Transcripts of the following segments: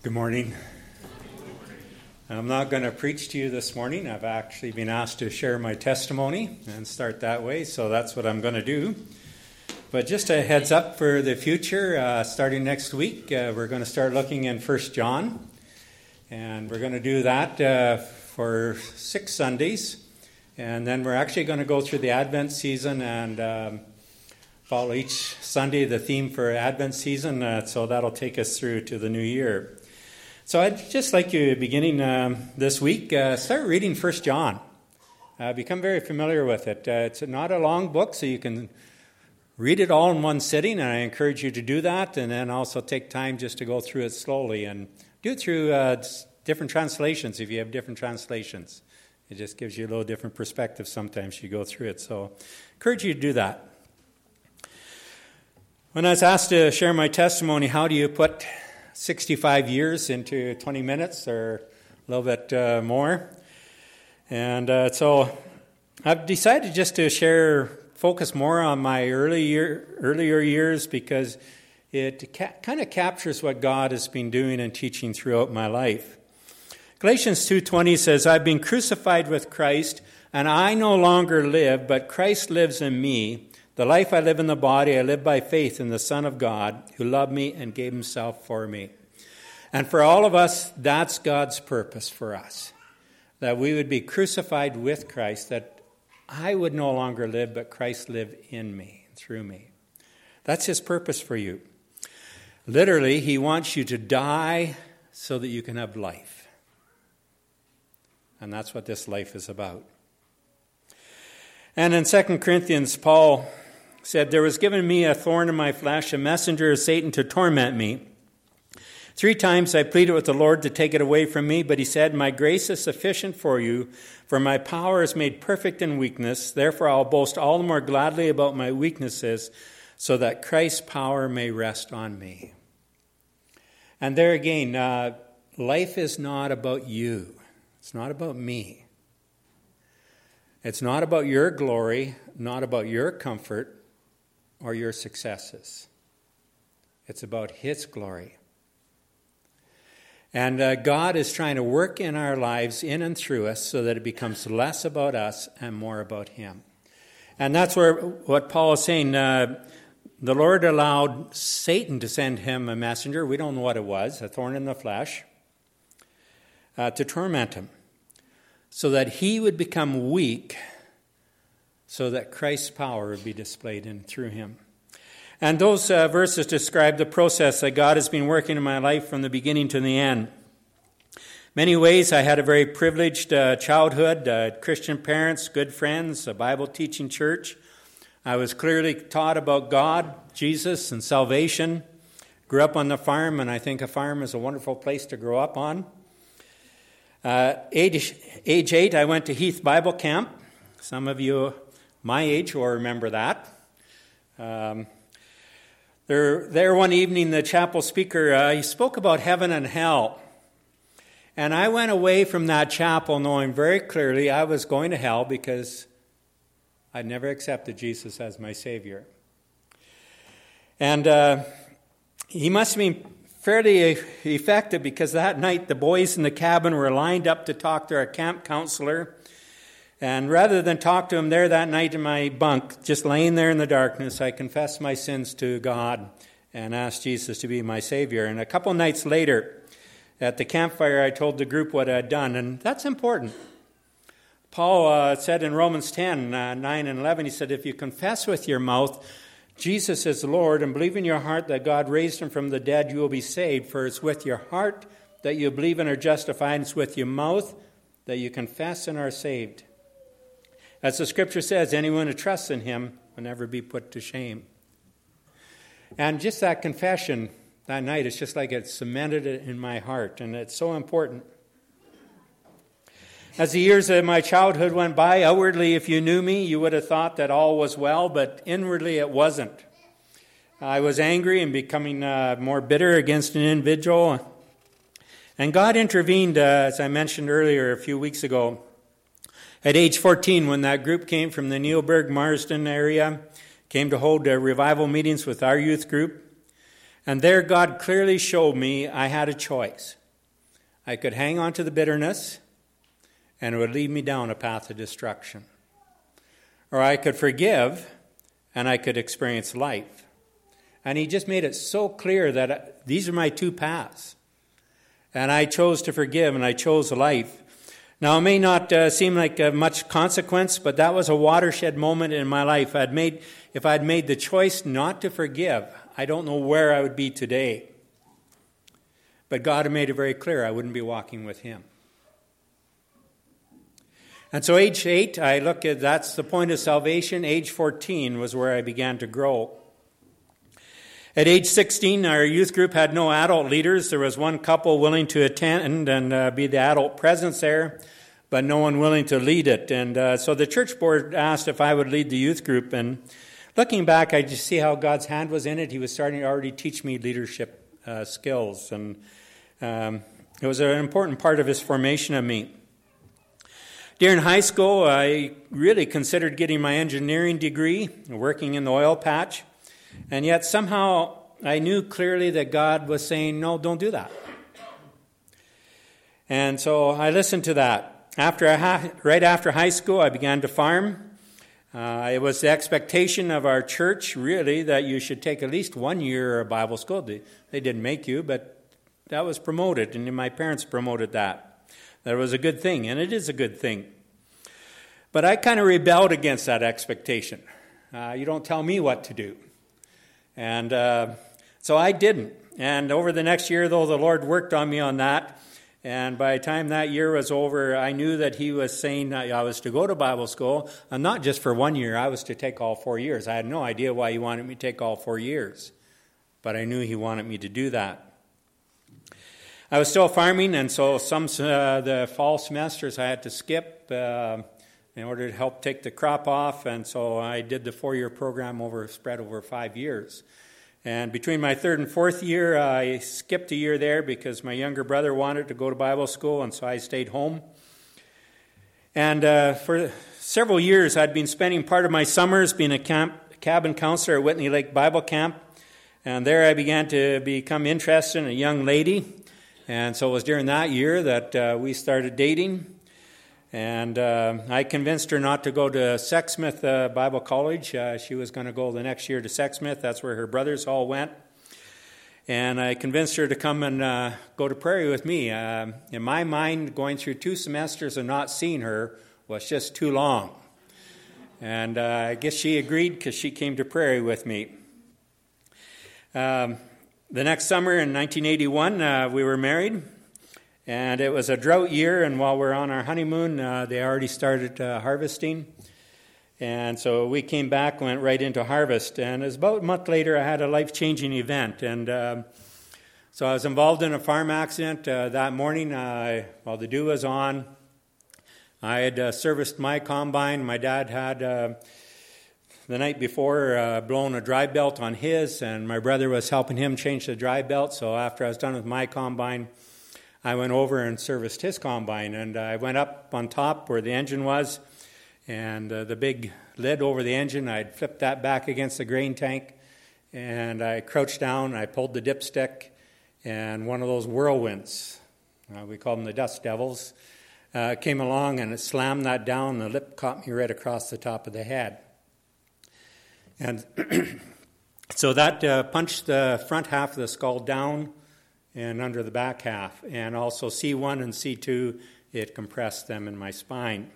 Good morning. I'm not going to preach to you this morning. I've actually been asked to share my testimony and start that way, so that's what I'm going to do. But just a heads up for the future, uh, starting next week, uh, we're going to start looking in First John, and we're going to do that uh, for six Sundays, and then we're actually going to go through the Advent season and um, follow each Sunday the theme for Advent season, uh, so that'll take us through to the new year. So I'd just like you, beginning um, this week, uh, start reading First John. Uh, become very familiar with it. Uh, it's not a long book, so you can read it all in one sitting, and I encourage you to do that, and then also take time just to go through it slowly and do it through uh, different translations if you have different translations. It just gives you a little different perspective sometimes you go through it. So, encourage you to do that. When I was asked to share my testimony, how do you put 65 years into 20 minutes or a little bit uh, more. And uh, so I've decided just to share, focus more on my early year, earlier years because it ca- kind of captures what God has been doing and teaching throughout my life. Galatians 2:20 says, "I've been crucified with Christ, and I no longer live, but Christ lives in me." The life I live in the body, I live by faith in the Son of God, who loved me and gave himself for me. And for all of us, that's God's purpose for us. That we would be crucified with Christ, that I would no longer live, but Christ live in me, through me. That's his purpose for you. Literally, he wants you to die so that you can have life. And that's what this life is about. And in 2 Corinthians, Paul said, There was given me a thorn in my flesh, a messenger of Satan to torment me. Three times I pleaded with the Lord to take it away from me, but he said, My grace is sufficient for you, for my power is made perfect in weakness. Therefore, I'll boast all the more gladly about my weaknesses, so that Christ's power may rest on me. And there again, uh, life is not about you, it's not about me. It's not about your glory, not about your comfort, or your successes. It's about His glory. And uh, God is trying to work in our lives, in and through us, so that it becomes less about us and more about Him. And that's where what Paul is saying. Uh, the Lord allowed Satan to send him a messenger. We don't know what it was, a thorn in the flesh, uh, to torment him, so that he would become weak so that Christ's power would be displayed in through him. And those uh, verses describe the process that God has been working in my life from the beginning to the end. Many ways, I had a very privileged uh, childhood, uh, Christian parents, good friends, a Bible teaching church. I was clearly taught about God, Jesus, and salvation. Grew up on the farm, and I think a farm is a wonderful place to grow up on. Uh, age, age eight, I went to Heath Bible Camp. Some of you my age will remember that. Um, there, there one evening, the chapel speaker uh, he spoke about heaven and hell, and I went away from that chapel knowing very clearly I was going to hell because I'd never accepted Jesus as my Savior. And uh, he must have been fairly effective because that night the boys in the cabin were lined up to talk to our camp counselor. And rather than talk to him there that night in my bunk, just laying there in the darkness, I confessed my sins to God and asked Jesus to be my Savior. And a couple nights later, at the campfire, I told the group what I'd done, and that's important. Paul uh, said in Romans 10 uh, 9 and 11, he said, If you confess with your mouth Jesus is Lord and believe in your heart that God raised him from the dead, you will be saved. For it's with your heart that you believe and are justified, and it's with your mouth that you confess and are saved. As the scripture says, anyone who trusts in him will never be put to shame. And just that confession that night, it's just like it cemented it in my heart, and it's so important. As the years of my childhood went by, outwardly, if you knew me, you would have thought that all was well, but inwardly it wasn't. I was angry and becoming uh, more bitter against an individual. And God intervened, uh, as I mentioned earlier a few weeks ago. At age 14, when that group came from the Neilburg Marsden area, came to hold revival meetings with our youth group. And there, God clearly showed me I had a choice. I could hang on to the bitterness, and it would lead me down a path of destruction. Or I could forgive, and I could experience life. And He just made it so clear that uh, these are my two paths. And I chose to forgive, and I chose life. Now, it may not uh, seem like uh, much consequence, but that was a watershed moment in my life. I'd made, if I'd made the choice not to forgive, I don't know where I would be today. But God had made it very clear I wouldn't be walking with Him. And so, age 8, I look at that's the point of salvation. Age 14 was where I began to grow. At age 16, our youth group had no adult leaders. There was one couple willing to attend and uh, be the adult presence there, but no one willing to lead it. And uh, so the church board asked if I would lead the youth group. And Looking back, I just see how God's hand was in it. He was starting to already teach me leadership uh, skills, and um, it was an important part of His formation of me. During high school, I really considered getting my engineering degree, working in the oil patch, and yet somehow I knew clearly that God was saying, No, don't do that. And so I listened to that. After right after high school, I began to farm. Uh, it was the expectation of our church, really, that you should take at least one year of Bible school. They, they didn't make you, but that was promoted, and my parents promoted that. That was a good thing, and it is a good thing. But I kind of rebelled against that expectation. Uh, you don't tell me what to do. And uh, so I didn't. And over the next year, though, the Lord worked on me on that. And by the time that year was over, I knew that he was saying I was to go to Bible school, and not just for one year, I was to take all four years. I had no idea why he wanted me to take all four years, but I knew he wanted me to do that. I was still farming, and so some uh, the fall semesters I had to skip uh, in order to help take the crop off, and so I did the four-year program over spread over five years. And between my third and fourth year, I skipped a year there because my younger brother wanted to go to Bible school, and so I stayed home. And uh, for several years, I'd been spending part of my summers being a camp, cabin counselor at Whitney Lake Bible Camp. And there I began to become interested in a young lady. And so it was during that year that uh, we started dating. And uh, I convinced her not to go to Sexsmith uh, Bible College. Uh, she was going to go the next year to Sexsmith. That's where her brothers all went. And I convinced her to come and uh, go to Prairie with me. Uh, in my mind, going through two semesters and not seeing her was just too long. And uh, I guess she agreed because she came to Prairie with me. Um, the next summer in 1981, we were married. And it was a drought year, and while we are on our honeymoon, uh, they already started uh, harvesting. And so we came back, went right into harvest. And it was about a month later, I had a life changing event. And uh, so I was involved in a farm accident uh, that morning while the dew was on. I had uh, serviced my combine. My dad had uh, the night before blown a drive belt on his, and my brother was helping him change the drive belt. So after I was done with my combine, I went over and serviced his combine, and I went up on top where the engine was, and uh, the big lid over the engine, I'd flipped that back against the grain tank, and I crouched down, I pulled the dipstick, and one of those whirlwinds, uh, we call them the dust devils, uh, came along and it slammed that down, the lip caught me right across the top of the head. And so that uh, punched the front half of the skull down and under the back half. And also C1 and C2, it compressed them in my spine.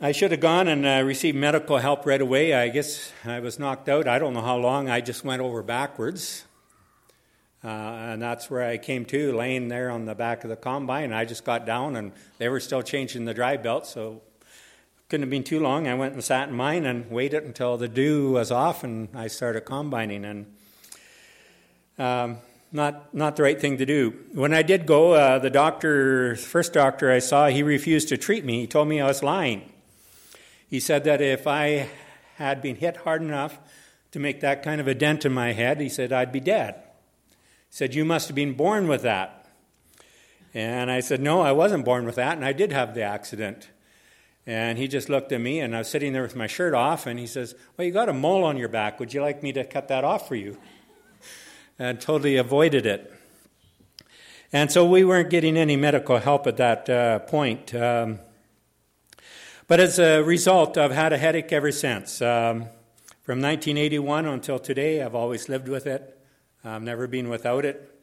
I should have gone and uh, received medical help right away. I guess I was knocked out. I don't know how long. I just went over backwards. Uh, and that's where I came to, laying there on the back of the combine. I just got down, and they were still changing the drive belt, so couldn't have been too long. I went and sat in mine and waited until the dew was off, and I started combining. And um, not not the right thing to do. When I did go, uh, the doctor, first doctor I saw, he refused to treat me. He told me I was lying. He said that if I had been hit hard enough to make that kind of a dent in my head, he said I'd be dead. He said you must have been born with that. And I said no, I wasn't born with that, and I did have the accident. And he just looked at me, and I was sitting there with my shirt off, and he says, Well, you got a mole on your back. Would you like me to cut that off for you? And totally avoided it. And so we weren't getting any medical help at that uh, point. Um, but as a result, I've had a headache ever since. Um, from 1981 until today, I've always lived with it. I've never been without it.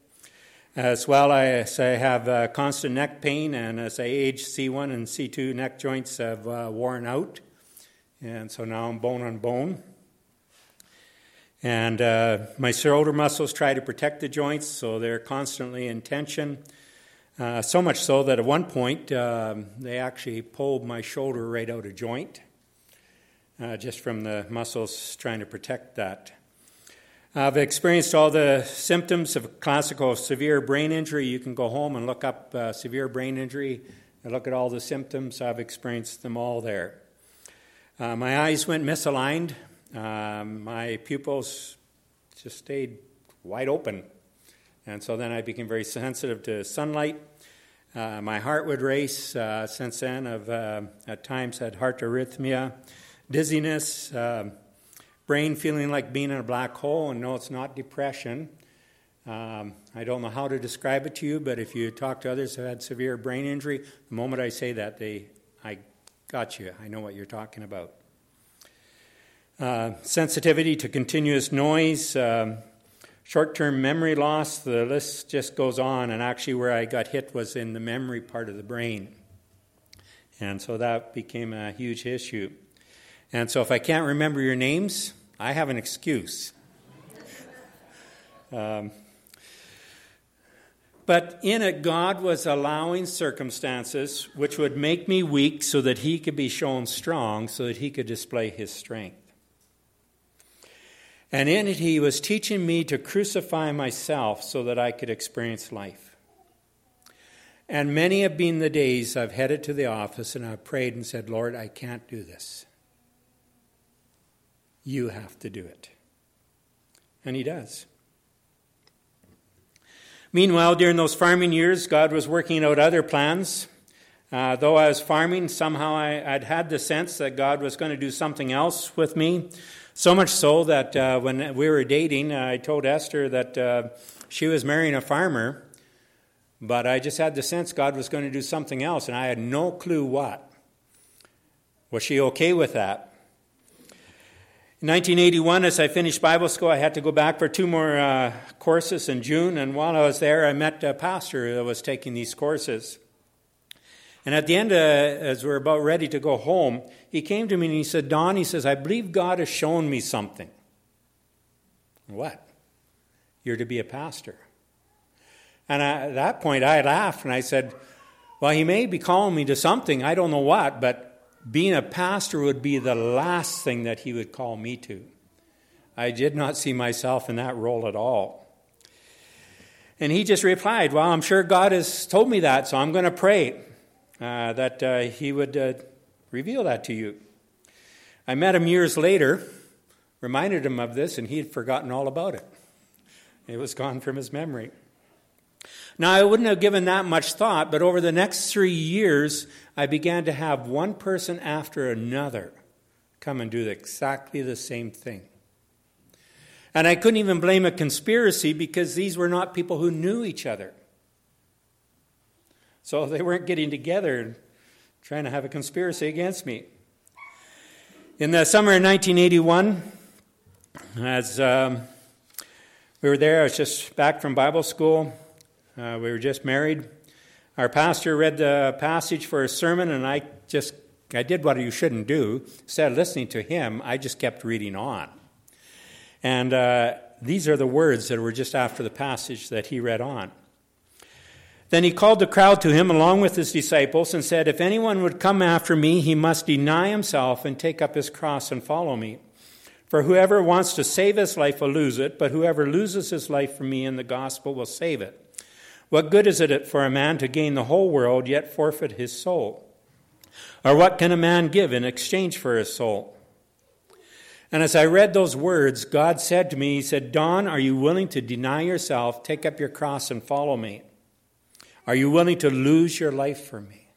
As well as I have uh, constant neck pain, and as I age, C1 and C2 neck joints have uh, worn out. And so now I'm bone on bone. And uh, my shoulder muscles try to protect the joints, so they're constantly in tension. Uh, so much so that at one point um, they actually pulled my shoulder right out of joint, uh, just from the muscles trying to protect that. I've experienced all the symptoms of classical severe brain injury. You can go home and look up uh, severe brain injury and look at all the symptoms. I've experienced them all there. Uh, my eyes went misaligned. Um, my pupils just stayed wide open and so then I became very sensitive to sunlight. Uh, my heart would race. Uh, since then, I've uh, at times had heart arrhythmia, dizziness, uh, brain feeling like being in a black hole. And no, it's not depression. Um, I don't know how to describe it to you, but if you talk to others who had severe brain injury, the moment I say that, they, I got you. I know what you're talking about. Uh, sensitivity to continuous noise. Um, Short term memory loss, the list just goes on, and actually, where I got hit was in the memory part of the brain. And so that became a huge issue. And so, if I can't remember your names, I have an excuse. um, but in it, God was allowing circumstances which would make me weak so that He could be shown strong, so that He could display His strength. And in it, he was teaching me to crucify myself so that I could experience life. And many have been the days I've headed to the office and I've prayed and said, Lord, I can't do this. You have to do it. And he does. Meanwhile, during those farming years, God was working out other plans. Uh, though I was farming, somehow I, would had the sense that God was going to do something else with me. So much so that uh, when we were dating, I told Esther that uh, she was marrying a farmer, but I just had the sense God was going to do something else, and I had no clue what. Was she okay with that? In 1981, as I finished Bible school, I had to go back for two more uh, courses in June, and while I was there, I met a pastor that was taking these courses. And at the end, uh, as we are about ready to go home, he came to me and he said, Don, he says, I believe God has shown me something. What? You're to be a pastor. And I, at that point, I laughed and I said, Well, he may be calling me to something, I don't know what, but being a pastor would be the last thing that he would call me to. I did not see myself in that role at all. And he just replied, Well, I'm sure God has told me that, so I'm going to pray uh, that uh, he would uh, reveal that to you. I met him years later, reminded him of this, and he had forgotten all about it. It was gone from his memory. Now, I wouldn't have given that much thought, but over the next three years, I began to have one person after another come and do exactly the same thing. And I couldn't even blame a conspiracy because these were not people who knew each other. So they weren't getting together and trying to have a conspiracy against me. In the summer of 1981, as um, we were there, I was just back from Bible school. Uh, we were just married. Our pastor read the passage for a sermon, and I just I did what you shouldn't do. Instead of listening to him, I just kept reading on. And uh, these are the words that were just after the passage that he read on. Then he called the crowd to him along with his disciples and said, If anyone would come after me, he must deny himself and take up his cross and follow me. For whoever wants to save his life will lose it, but whoever loses his life for me in the gospel will save it. What good is it for a man to gain the whole world yet forfeit his soul? Or what can a man give in exchange for his soul? And as I read those words, God said to me, He said, Don, are you willing to deny yourself, take up your cross, and follow me? Are you willing to lose your life for me?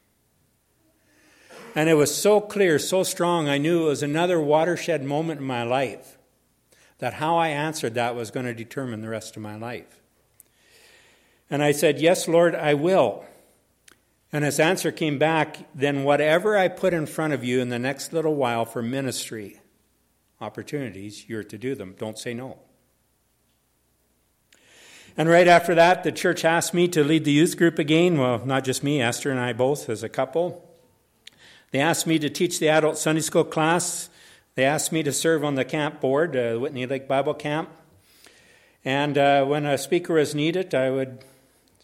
And it was so clear, so strong, I knew it was another watershed moment in my life. That how I answered that was going to determine the rest of my life. And I said, Yes, Lord, I will. And his answer came back, Then whatever I put in front of you in the next little while for ministry opportunities, you're to do them. Don't say no. And right after that, the church asked me to lead the youth group again. Well, not just me, Esther and I both as a couple. They asked me to teach the adult Sunday school class. They asked me to serve on the camp board, uh, Whitney Lake Bible Camp. And uh, when a speaker was needed, I would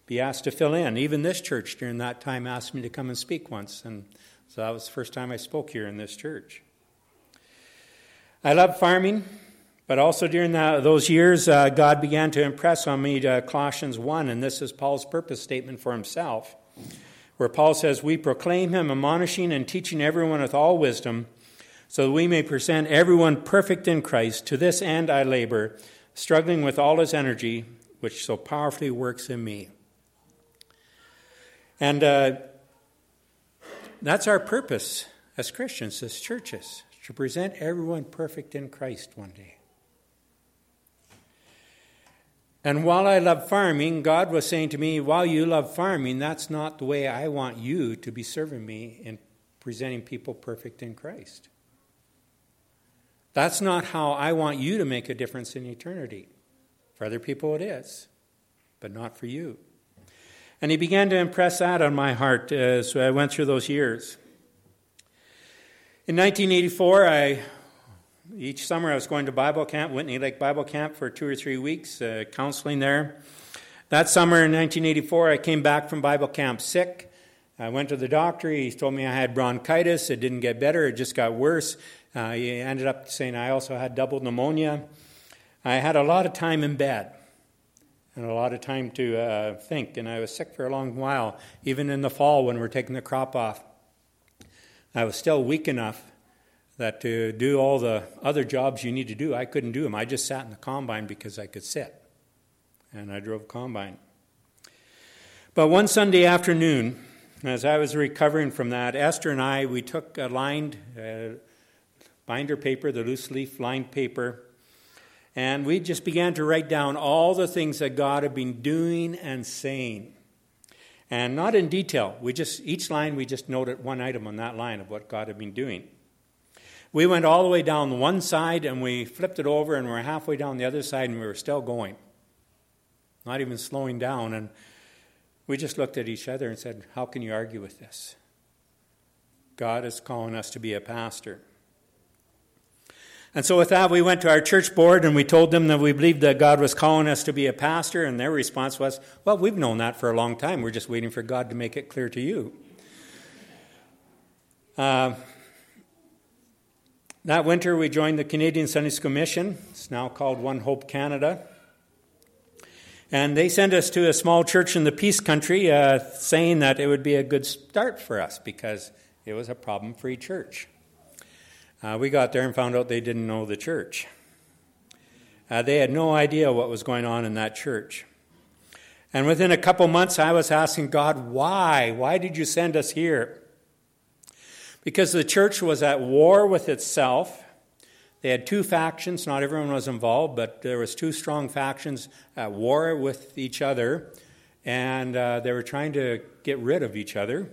be asked to fill in. Even this church during that time asked me to come and speak once. And so that was the first time I spoke here in this church. I love farming. But also during those years, uh, God began to impress on me uh, Colossians 1, and this is Paul's purpose statement for himself, where Paul says, We proclaim him, admonishing and teaching everyone with all wisdom, so that we may present everyone perfect in Christ. To this end I labor, struggling with all his energy, which so powerfully works in me. And uh, that's our purpose as Christians, as churches, to present everyone perfect in Christ one day. And while I love farming, God was saying to me, while you love farming, that's not the way I want you to be serving me in presenting people perfect in Christ. That's not how I want you to make a difference in eternity. For other people, it is, but not for you. And he began to impress that on my heart as I went through those years. In 1984, I each summer I was going to Bible camp, Whitney Lake Bible Camp, for two or three weeks, uh, counseling there. That summer in 1984, I came back from Bible camp sick. I went to the doctor. He told me I had bronchitis. It didn't get better, it just got worse. Uh, he ended up saying I also had double pneumonia. I had a lot of time in bed and a lot of time to uh, think, and I was sick for a long while, even in the fall when we we're taking the crop off. I was still weak enough that to do all the other jobs you need to do, I couldn't do them. I just sat in the combine because I could sit. And I drove combine. But one Sunday afternoon, as I was recovering from that, Esther and I, we took a lined uh, binder paper, the loose leaf lined paper, and we just began to write down all the things that God had been doing and saying. And not in detail. We just each line we just noted one item on that line of what God had been doing. We went all the way down one side and we flipped it over and we are halfway down the other side and we were still going. Not even slowing down. And we just looked at each other and said, How can you argue with this? God is calling us to be a pastor. And so, with that, we went to our church board and we told them that we believed that God was calling us to be a pastor. And their response was, Well, we've known that for a long time. We're just waiting for God to make it clear to you. Uh, that winter, we joined the Canadian Sunday School Mission. It's now called One Hope Canada. And they sent us to a small church in the Peace Country, uh, saying that it would be a good start for us because it was a problem free church. Uh, we got there and found out they didn't know the church. Uh, they had no idea what was going on in that church. And within a couple months, I was asking God, why? Why did you send us here? Because the church was at war with itself. They had two factions, not everyone was involved, but there was two strong factions at war with each other, and uh, they were trying to get rid of each other.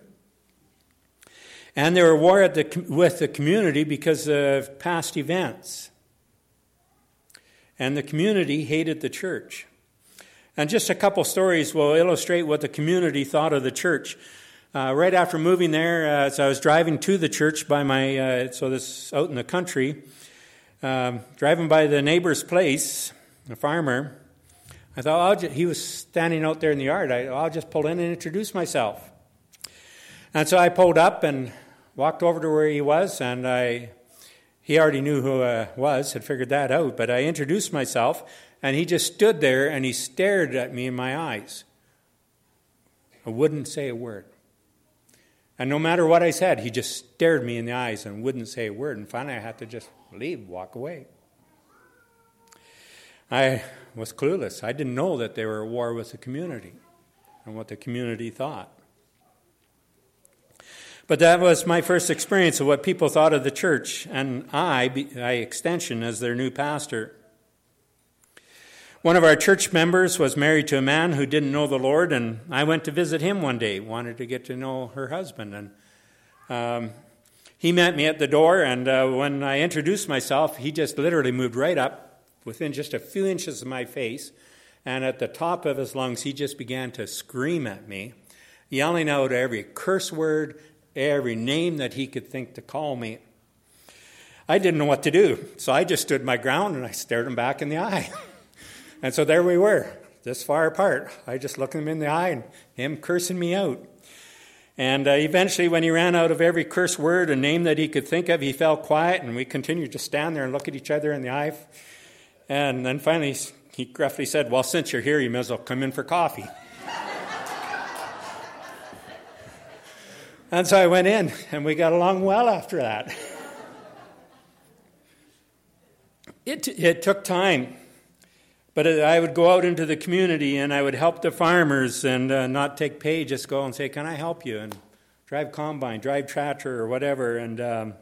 And they were at war at the, with the community because of past events. And the community hated the church. And just a couple stories will illustrate what the community thought of the church. Uh, right after moving there, uh, as I was driving to the church by my, uh, so this out in the country, um, driving by the neighbor's place, a farmer, I thought he was standing out there in the yard. I, I, will just pull in and introduce myself. And so I pulled up and walked over to where he was, and I, he already knew who I was, had figured that out. But I introduced myself, and he just stood there and he stared at me in my eyes. I wouldn't say a word. And no matter what I said, he just stared me in the eyes and wouldn't say a word. And finally, I had to just leave, walk away. I was clueless. I didn't know that they were at war with the community and what the community thought. But that was my first experience of what people thought of the church, and I, by extension, as their new pastor. One of our church members was married to a man who didn't know the Lord, and I went to visit him one day, wanted to get to know her husband. And um, he met me at the door, and uh, when I introduced myself, he just literally moved right up within just a few inches of my face. And at the top of his lungs, he just began to scream at me, yelling out every curse word, every name that he could think to call me. I didn't know what to do, so I just stood my ground and I stared him back in the eye. And so there we were, this far apart. I just looked him in the eye and him cursing me out. And uh, eventually, when he ran out of every curse word and name that he could think of, he fell quiet, and we continued to stand there and look at each other in the eye. And then finally, he gruffly said, Well, since you're here, you may as well come in for coffee. and so I went in, and we got along well after that. It, it took time. But I would go out into the community and I would help the farmers and uh, not take pay, just go and say, Can I help you? And drive combine, drive tractor, or whatever. And, um,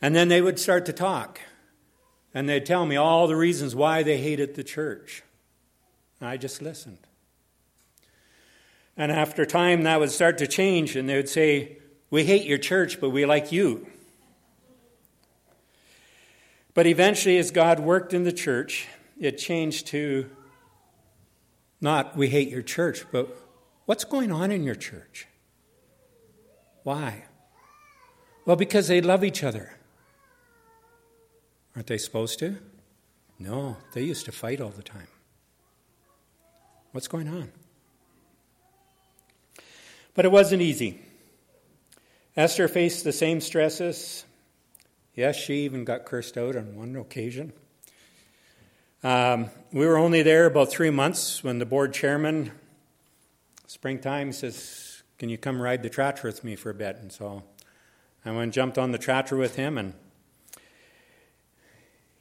and then they would start to talk. And they'd tell me all the reasons why they hated the church. And I just listened. And after time, that would start to change, and they would say, We hate your church, but we like you. But eventually, as God worked in the church, it changed to not we hate your church, but what's going on in your church? Why? Well, because they love each other. Aren't they supposed to? No, they used to fight all the time. What's going on? But it wasn't easy. Esther faced the same stresses. Yes, she even got cursed out on one occasion. Um, we were only there about three months when the board chairman, springtime, says, Can you come ride the tractor with me for a bit? And so I went and jumped on the tractor with him, and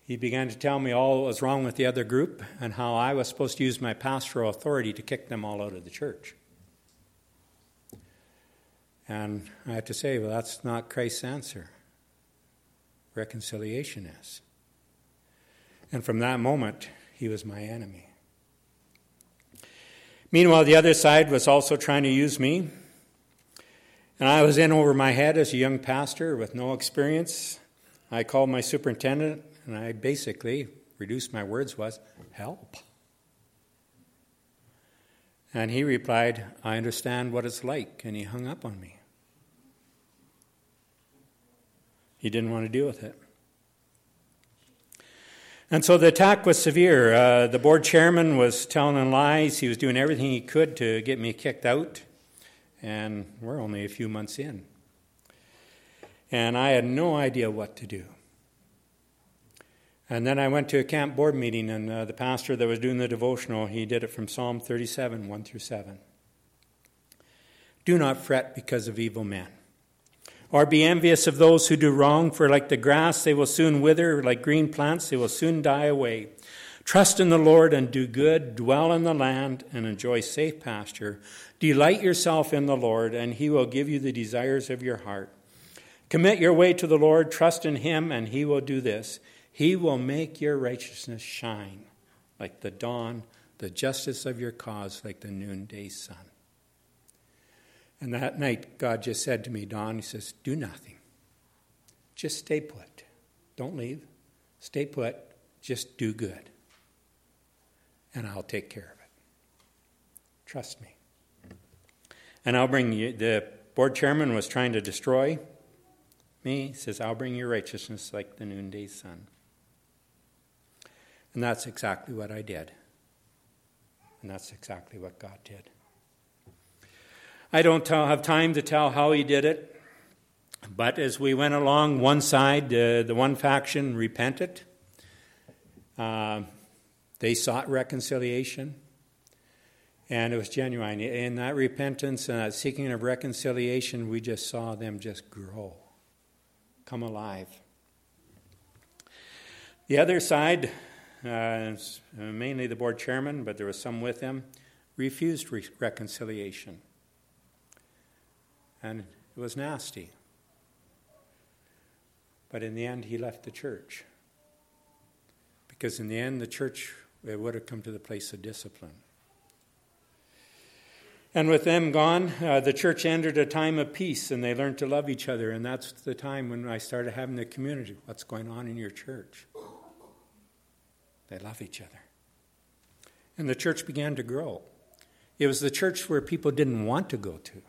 he began to tell me all that was wrong with the other group and how I was supposed to use my pastoral authority to kick them all out of the church. And I had to say, Well, that's not Christ's answer. Reconciliation is. And from that moment, he was my enemy. Meanwhile, the other side was also trying to use me. And I was in over my head as a young pastor with no experience. I called my superintendent and I basically reduced my words was help. And he replied, I understand what it's like. And he hung up on me. He didn't want to deal with it. And so the attack was severe. Uh, the board chairman was telling lies. He was doing everything he could to get me kicked out. And we're only a few months in. And I had no idea what to do. And then I went to a camp board meeting, and uh, the pastor that was doing the devotional, he did it from Psalm 37, 1 through 7. Do not fret because of evil men or be envious of those who do wrong, for like the grass they will soon wither, like green plants they will soon die away. Trust in the Lord and do good, dwell in the land and enjoy safe pasture. Delight yourself in the Lord, and he will give you the desires of your heart. Commit your way to the Lord, trust in him, and he will do this. He will make your righteousness shine like the dawn, the justice of your cause like the noonday sun. And that night, God just said to me, Don, He says, do nothing. Just stay put. Don't leave. Stay put. Just do good. And I'll take care of it. Trust me. And I'll bring you, the board chairman was trying to destroy me. He says, I'll bring your righteousness like the noonday sun. And that's exactly what I did. And that's exactly what God did. I don't have time to tell how he did it, but as we went along, one side, uh, the one faction repented. Uh, they sought reconciliation, and it was genuine. In that repentance and that seeking of reconciliation, we just saw them just grow, come alive. The other side, uh, mainly the board chairman, but there was some with him, refused re- reconciliation. And It was nasty. But in the end, he left the church. Because in the end, the church it would have come to the place of discipline. And with them gone, uh, the church entered a time of peace and they learned to love each other. And that's the time when I started having the community. What's going on in your church? They love each other. And the church began to grow. It was the church where people didn't want to go to.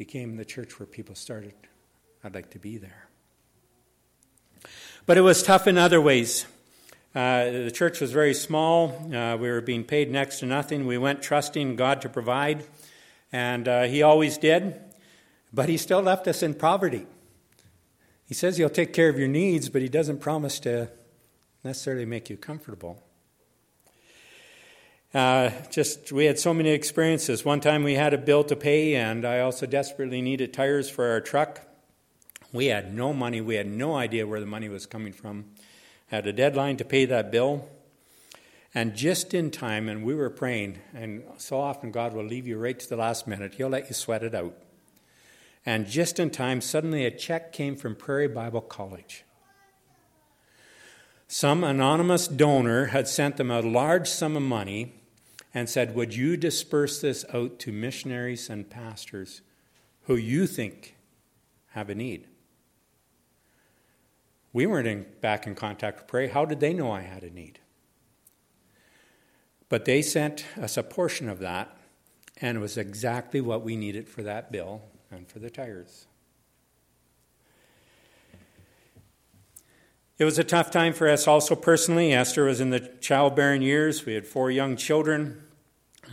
Became the church where people started, I'd like to be there. But it was tough in other ways. Uh, the church was very small. Uh, we were being paid next to nothing. We went trusting God to provide, and uh, He always did, but He still left us in poverty. He says He'll take care of your needs, but He doesn't promise to necessarily make you comfortable. Uh, just we had so many experiences. One time we had a bill to pay, and I also desperately needed tires for our truck. We had no money. We had no idea where the money was coming from had a deadline to pay that bill. And just in time, and we were praying, and so often God will leave you right to the last minute. He'll let you sweat it out. And just in time, suddenly a check came from Prairie Bible College. Some anonymous donor had sent them a large sum of money and said, Would you disperse this out to missionaries and pastors who you think have a need? We weren't in, back in contact with. How did they know I had a need? But they sent us a portion of that, and it was exactly what we needed for that bill and for the tires. It was a tough time for us also personally. Esther was in the childbearing years. We had four young children.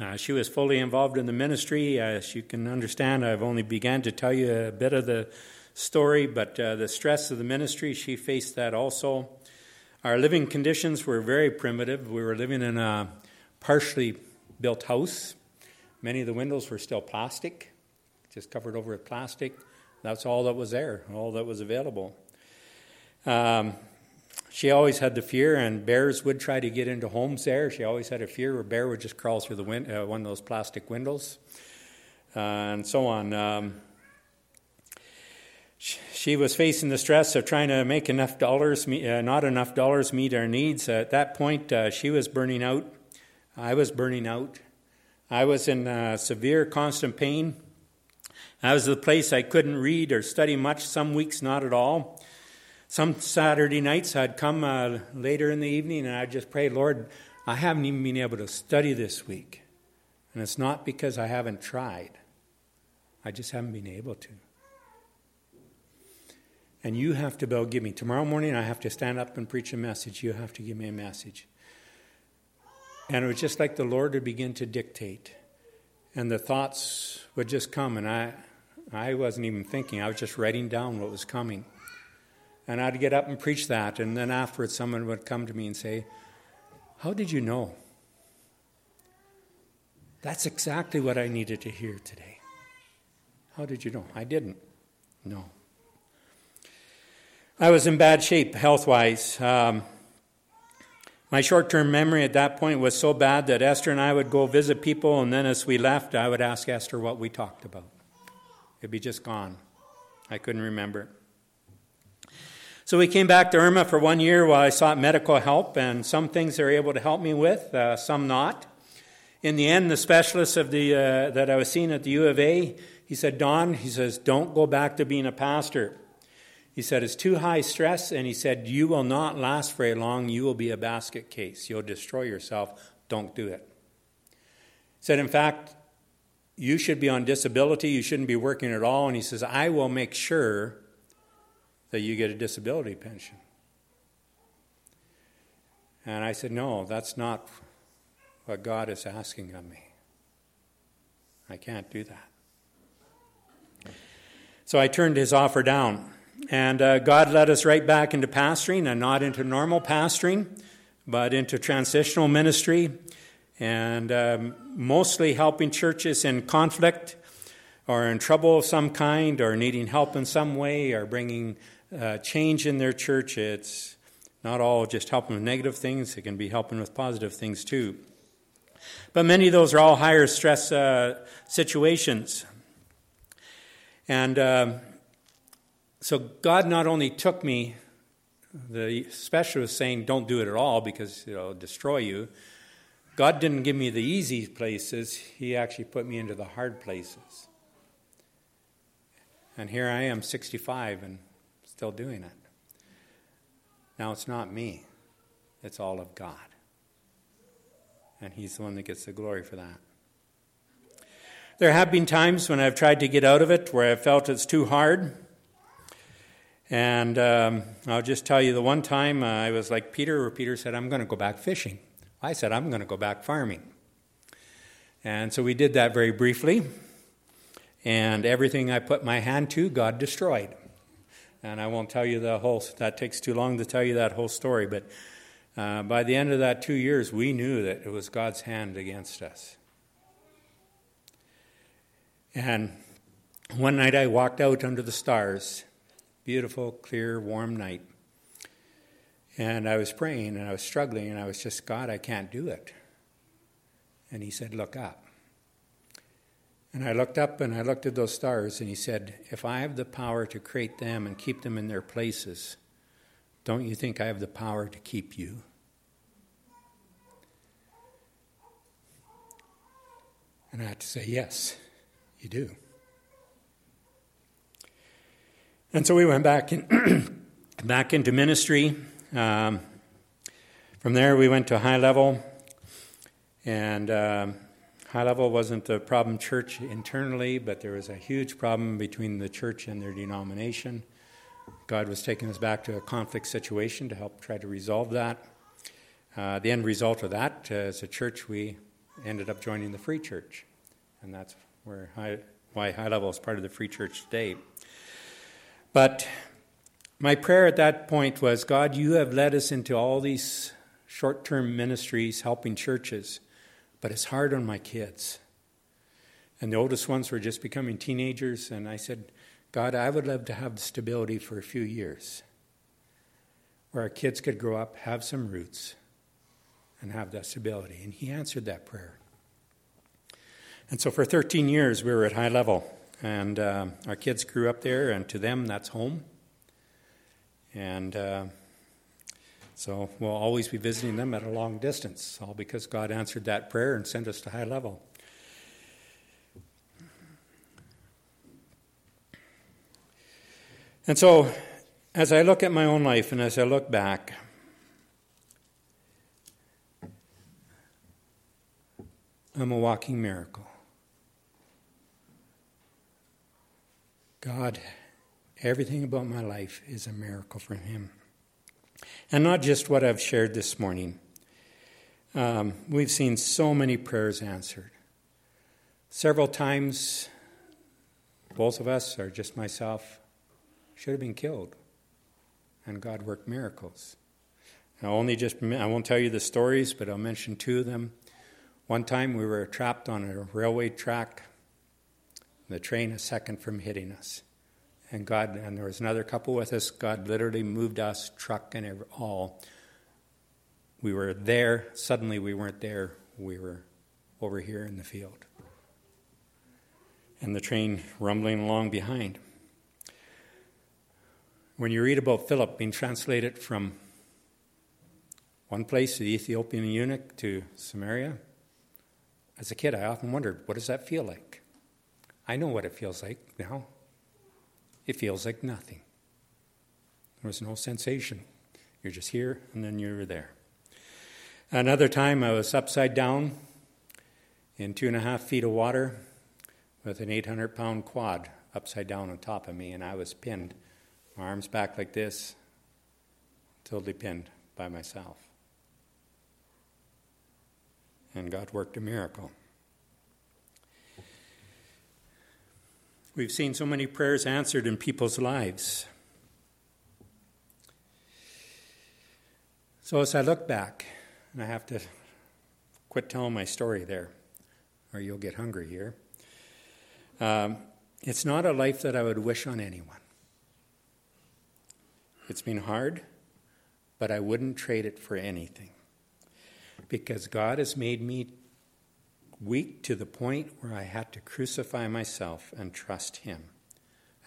Uh, she was fully involved in the ministry. As you can understand, I've only began to tell you a bit of the story, but uh, the stress of the ministry, she faced that also. Our living conditions were very primitive. We were living in a partially built house. Many of the windows were still plastic, just covered over with plastic. That's all that was there, all that was available. Um, she always had the fear, and bears would try to get into homes there. She always had a fear where a bear would just crawl through the win- uh, one of those plastic windows, uh, and so on. Um, she was facing the stress of trying to make enough dollars, uh, not enough dollars meet our needs. At that point, uh, she was burning out. I was burning out. I was in uh, severe, constant pain. I was at the place I couldn't read or study much, some weeks not at all. Some Saturday nights I'd come uh, later in the evening and I'd just pray, Lord, I haven't even been able to study this week. And it's not because I haven't tried, I just haven't been able to and you have to to give me. Tomorrow morning, I have to stand up and preach a message. You have to give me a message. And it was just like the Lord would begin to dictate. And the thoughts would just come, and I, I wasn't even thinking. I was just writing down what was coming. And I'd get up and preach that, and then afterwards, someone would come to me and say, How did you know? That's exactly what I needed to hear today. How did you know? I didn't. No. I was in bad shape health wise. Um, my short term memory at that point was so bad that Esther and I would go visit people, and then as we left, I would ask Esther what we talked about. It'd be just gone. I couldn't remember. So we came back to Irma for one year while I sought medical help, and some things they were able to help me with, uh, some not. In the end, the specialist of the, uh, that I was seeing at the U of A, he said, Don, he says, don't go back to being a pastor. He said, It's too high stress, and he said, You will not last very long. You will be a basket case. You'll destroy yourself. Don't do it. He said, In fact, you should be on disability. You shouldn't be working at all. And he says, I will make sure that you get a disability pension. And I said, No, that's not what God is asking of me. I can't do that. So I turned his offer down. And uh, God led us right back into pastoring and not into normal pastoring, but into transitional ministry and um, mostly helping churches in conflict or in trouble of some kind or needing help in some way or bringing uh, change in their church. It's not all just helping with negative things, it can be helping with positive things too. But many of those are all higher stress uh, situations. And um, so God not only took me, the specialist saying, don't do it at all because it'll destroy you. God didn't give me the easy places, He actually put me into the hard places. And here I am, 65, and still doing it. Now it's not me, it's all of God. And He's the one that gets the glory for that. There have been times when I've tried to get out of it where I've felt it's too hard. And um, I'll just tell you the one time uh, I was like Peter, where Peter said, I'm going to go back fishing. I said, I'm going to go back farming. And so we did that very briefly. And everything I put my hand to, God destroyed. And I won't tell you the whole, that takes too long to tell you that whole story. But uh, by the end of that two years, we knew that it was God's hand against us. And one night I walked out under the stars beautiful, clear, warm night. And I was praying and I was struggling and I was just, God, I can't do it. And he said, Look up. And I looked up and I looked at those stars and he said, If I have the power to create them and keep them in their places, don't you think I have the power to keep you? And I had to say, Yes, you do. And so we went back in, back into ministry. Um, from there, we went to High Level, and um, High Level wasn't a problem church internally, but there was a huge problem between the church and their denomination. God was taking us back to a conflict situation to help try to resolve that. Uh, the end result of that, uh, as a church, we ended up joining the Free Church, and that's where high, why High Level is part of the Free Church today. But my prayer at that point was God, you have led us into all these short term ministries helping churches, but it's hard on my kids. And the oldest ones were just becoming teenagers, and I said, God, I would love to have the stability for a few years where our kids could grow up, have some roots, and have that stability. And He answered that prayer. And so for 13 years, we were at High Level. And uh, our kids grew up there, and to them, that's home. And uh, so we'll always be visiting them at a long distance, all because God answered that prayer and sent us to High Level. And so, as I look at my own life and as I look back, I'm a walking miracle. God, everything about my life is a miracle from Him. And not just what I've shared this morning. Um, we've seen so many prayers answered. Several times, both of us, or just myself, should have been killed. And God worked miracles. I only just I won't tell you the stories, but I'll mention two of them. One time we were trapped on a railway track the train a second from hitting us. And God, and there was another couple with us. God literally moved us, truck and all. We were there. Suddenly, we weren't there. We were over here in the field. And the train rumbling along behind. When you read about Philip being translated from one place, the Ethiopian eunuch, to Samaria, as a kid, I often wondered, what does that feel like? I know what it feels like now. It feels like nothing. There was no sensation. You're just here and then you're there. Another time I was upside down in two and a half feet of water with an 800 pound quad upside down on top of me, and I was pinned, my arms back like this, totally pinned by myself. And God worked a miracle. We've seen so many prayers answered in people's lives. So as I look back, and I have to quit telling my story there, or you'll get hungry here. Um, it's not a life that I would wish on anyone. It's been hard, but I wouldn't trade it for anything. Because God has made me weak to the point where I had to crucify myself and trust Him.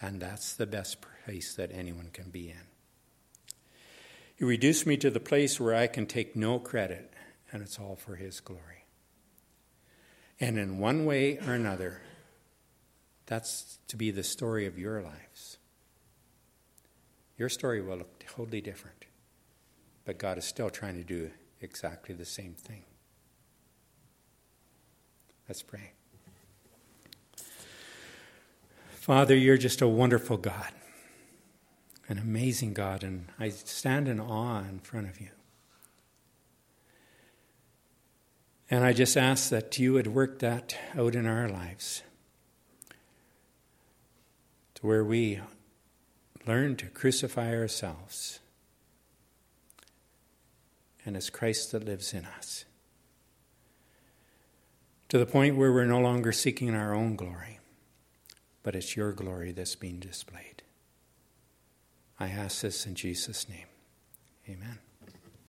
And that's the best place that anyone can be in. He reduced me to the place where I can take no credit, and it's all for His glory. And in one way or another, that's to be the story of your lives. Your story will look totally different, but God is still trying to do exactly the same thing. Let's pray. Father, you're just a wonderful God, an amazing God, and I stand in awe in front of you. And I just ask that you would work that out in our lives to where we learn to crucify ourselves and it's Christ that lives in us. To the point where we're no longer seeking our own glory, but it's your glory that's being displayed. I ask this in Jesus' name. Amen.